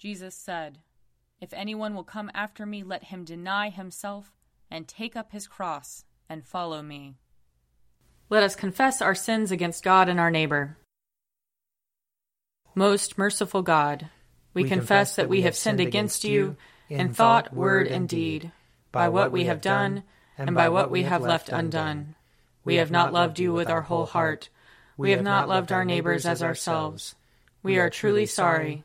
Jesus said, If anyone will come after me, let him deny himself and take up his cross and follow me. Let us confess our sins against God and our neighbor. Most merciful God, we, we confess that we have sinned against you in thought, word, and deed, by what we have done and by what we have left undone. We have not loved you with our whole heart. We have not loved our neighbors as ourselves. We are truly sorry,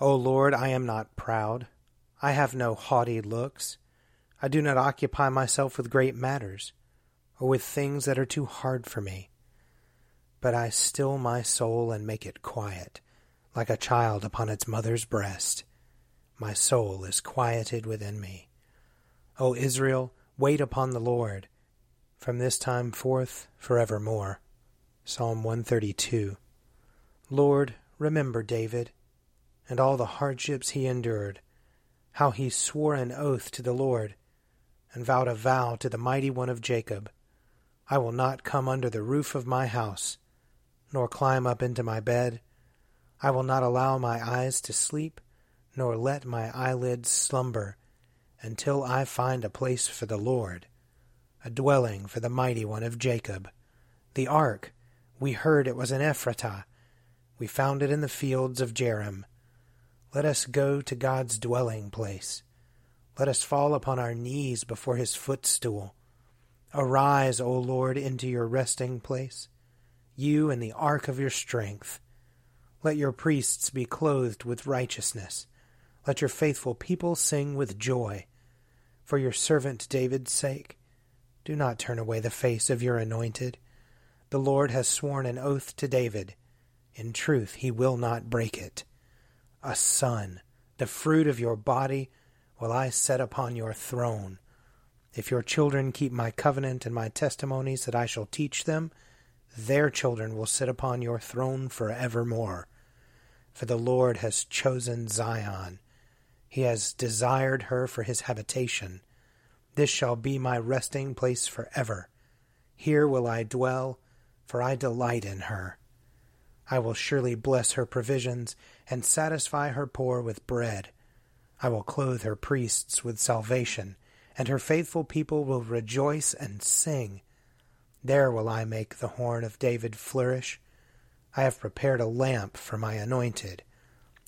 O Lord, I am not proud. I have no haughty looks. I do not occupy myself with great matters, or with things that are too hard for me. But I still my soul and make it quiet, like a child upon its mother's breast. My soul is quieted within me. O Israel, wait upon the Lord from this time forth forevermore. Psalm 132. Lord, remember David and all the hardships he endured, how he swore an oath to the Lord and vowed a vow to the mighty one of Jacob. I will not come under the roof of my house, nor climb up into my bed. I will not allow my eyes to sleep, nor let my eyelids slumber, until I find a place for the Lord a dwelling for the mighty one of Jacob. The ark, we heard it was in Ephratah. We found it in the fields of Jearim. Let us go to God's dwelling place. Let us fall upon our knees before his footstool. Arise, O Lord, into your resting place, you and the ark of your strength. Let your priests be clothed with righteousness. Let your faithful people sing with joy. For your servant David's sake, do not turn away the face of your anointed. The Lord has sworn an oath to David. In truth, he will not break it. A son, the fruit of your body, will I set upon your throne. If your children keep my covenant and my testimonies that I shall teach them, their children will sit upon your throne for evermore. For the Lord has chosen Zion. He has desired her for his habitation. This shall be my resting place forever. Here will I dwell, for I delight in her. I will surely bless her provisions, and satisfy her poor with bread. I will clothe her priests with salvation, and her faithful people will rejoice and sing. There will I make the horn of David flourish. I have prepared a lamp for my anointed.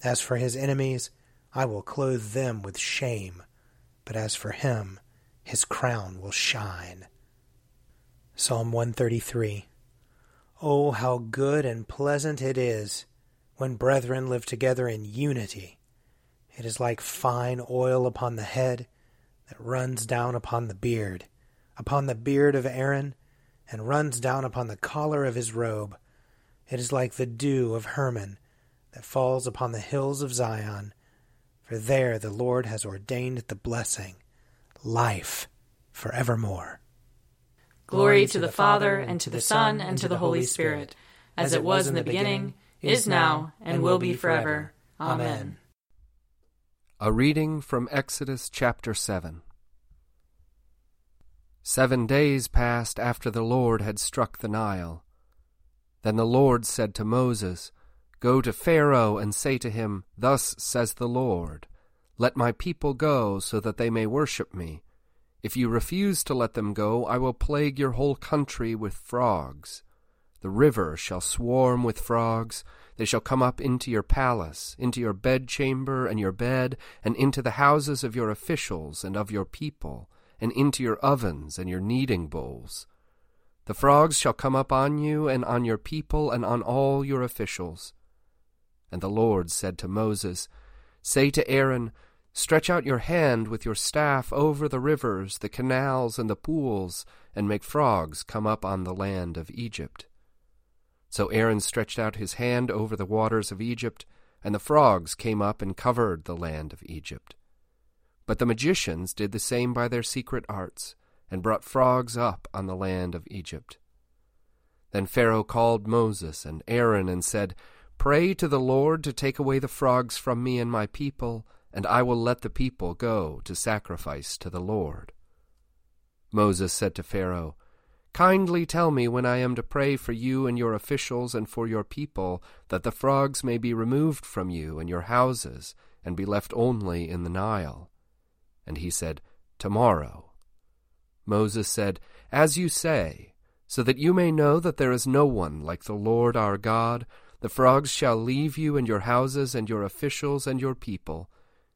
As for his enemies, I will clothe them with shame. But as for him, his crown will shine. Psalm 133 Oh, how good and pleasant it is when brethren live together in unity. It is like fine oil upon the head that runs down upon the beard, upon the beard of Aaron, and runs down upon the collar of his robe. It is like the dew of Hermon that falls upon the hills of Zion, for there the Lord has ordained the blessing life forevermore. Glory to the Father, and to the Son, and to the Holy Spirit, as it was in the beginning, is now, and will be forever. Amen. A reading from Exodus chapter 7. Seven days passed after the Lord had struck the Nile. Then the Lord said to Moses, Go to Pharaoh and say to him, Thus says the Lord, Let my people go, so that they may worship me. If you refuse to let them go, I will plague your whole country with frogs. The river shall swarm with frogs, they shall come up into your palace, into your bedchamber and your bed, and into the houses of your officials and of your people, and into your ovens and your kneading bowls. The frogs shall come up on you and on your people and on all your officials. And the Lord said to Moses, Say to Aaron, Stretch out your hand with your staff over the rivers, the canals, and the pools, and make frogs come up on the land of Egypt. So Aaron stretched out his hand over the waters of Egypt, and the frogs came up and covered the land of Egypt. But the magicians did the same by their secret arts, and brought frogs up on the land of Egypt. Then Pharaoh called Moses and Aaron and said, Pray to the Lord to take away the frogs from me and my people, and I will let the people go to sacrifice to the Lord. Moses said to Pharaoh, Kindly tell me when I am to pray for you and your officials and for your people, that the frogs may be removed from you and your houses, and be left only in the Nile. And he said, Tomorrow. Moses said, As you say, so that you may know that there is no one like the Lord our God, the frogs shall leave you and your houses and your officials and your people.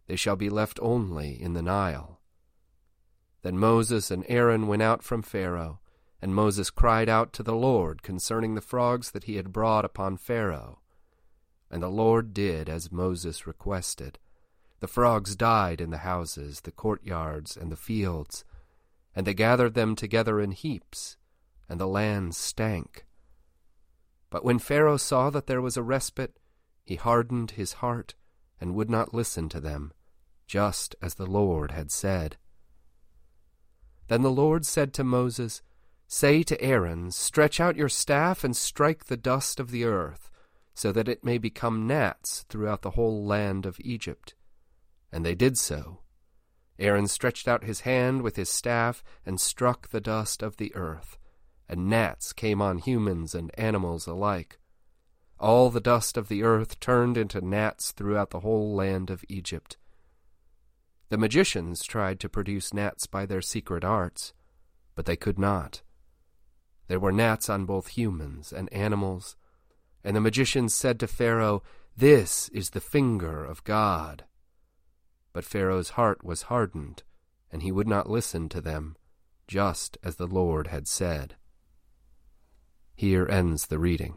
They shall be left only in the Nile. Then Moses and Aaron went out from Pharaoh and Moses cried out to the Lord concerning the frogs that he had brought upon Pharaoh. And the Lord did as Moses requested. The frogs died in the houses, the courtyards, and the fields, and they gathered them together in heaps, and the land stank. But when Pharaoh saw that there was a respite, he hardened his heart and would not listen to them, just as the Lord had said. Then the Lord said to Moses, Say to Aaron, Stretch out your staff and strike the dust of the earth, so that it may become gnats throughout the whole land of Egypt. And they did so. Aaron stretched out his hand with his staff and struck the dust of the earth, and gnats came on humans and animals alike. All the dust of the earth turned into gnats throughout the whole land of Egypt. The magicians tried to produce gnats by their secret arts, but they could not. There were gnats on both humans and animals. And the magicians said to Pharaoh, This is the finger of God. But Pharaoh's heart was hardened, and he would not listen to them, just as the Lord had said. Here ends the reading.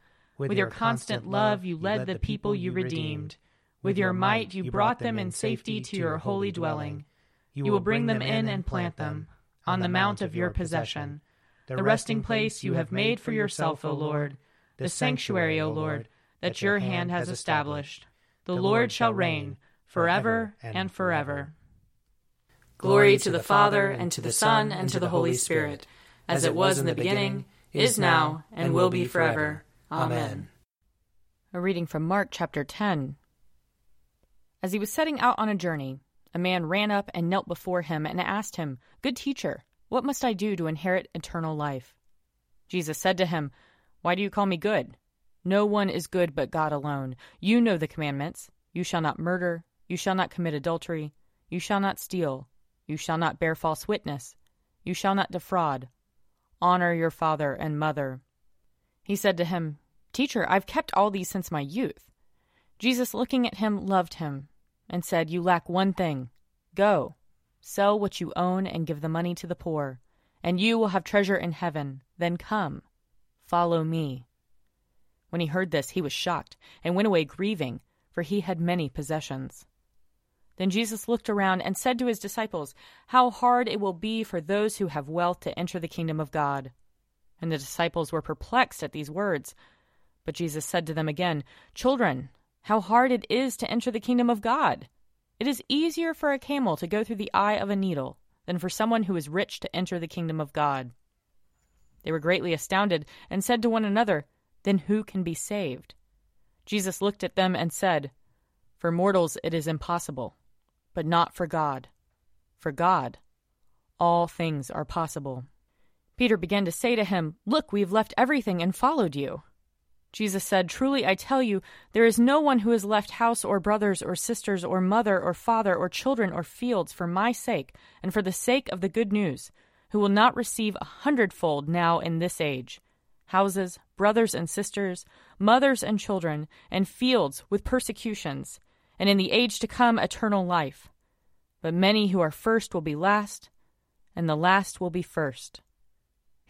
With your constant love, you led the people you redeemed. With your might, you brought them in safety to your holy dwelling. You will bring them in and plant them on the mount of your possession the resting place you have made for yourself, O Lord, the sanctuary, O Lord, that your hand has established. The Lord shall reign forever and forever. Glory to the Father, and to the Son, and to the Holy Spirit, as it was in the beginning, is now, and will be forever. Amen. A reading from Mark chapter 10. As he was setting out on a journey, a man ran up and knelt before him and asked him, Good teacher, what must I do to inherit eternal life? Jesus said to him, Why do you call me good? No one is good but God alone. You know the commandments You shall not murder, you shall not commit adultery, you shall not steal, You shall not bear false witness. You shall not defraud. Honor your father and mother. He said to him, Teacher, I've kept all these since my youth. Jesus, looking at him, loved him, and said, You lack one thing. Go, sell what you own, and give the money to the poor, and you will have treasure in heaven. Then come, follow me. When he heard this, he was shocked, and went away grieving, for he had many possessions. Then Jesus looked around and said to his disciples, How hard it will be for those who have wealth to enter the kingdom of God. And the disciples were perplexed at these words. But Jesus said to them again, Children, how hard it is to enter the kingdom of God! It is easier for a camel to go through the eye of a needle than for someone who is rich to enter the kingdom of God. They were greatly astounded and said to one another, Then who can be saved? Jesus looked at them and said, For mortals it is impossible, but not for God. For God, all things are possible. Peter began to say to him, Look, we have left everything and followed you. Jesus said, Truly I tell you, there is no one who has left house or brothers or sisters or mother or father or children or fields for my sake and for the sake of the good news, who will not receive a hundredfold now in this age houses, brothers and sisters, mothers and children, and fields with persecutions, and in the age to come eternal life. But many who are first will be last, and the last will be first.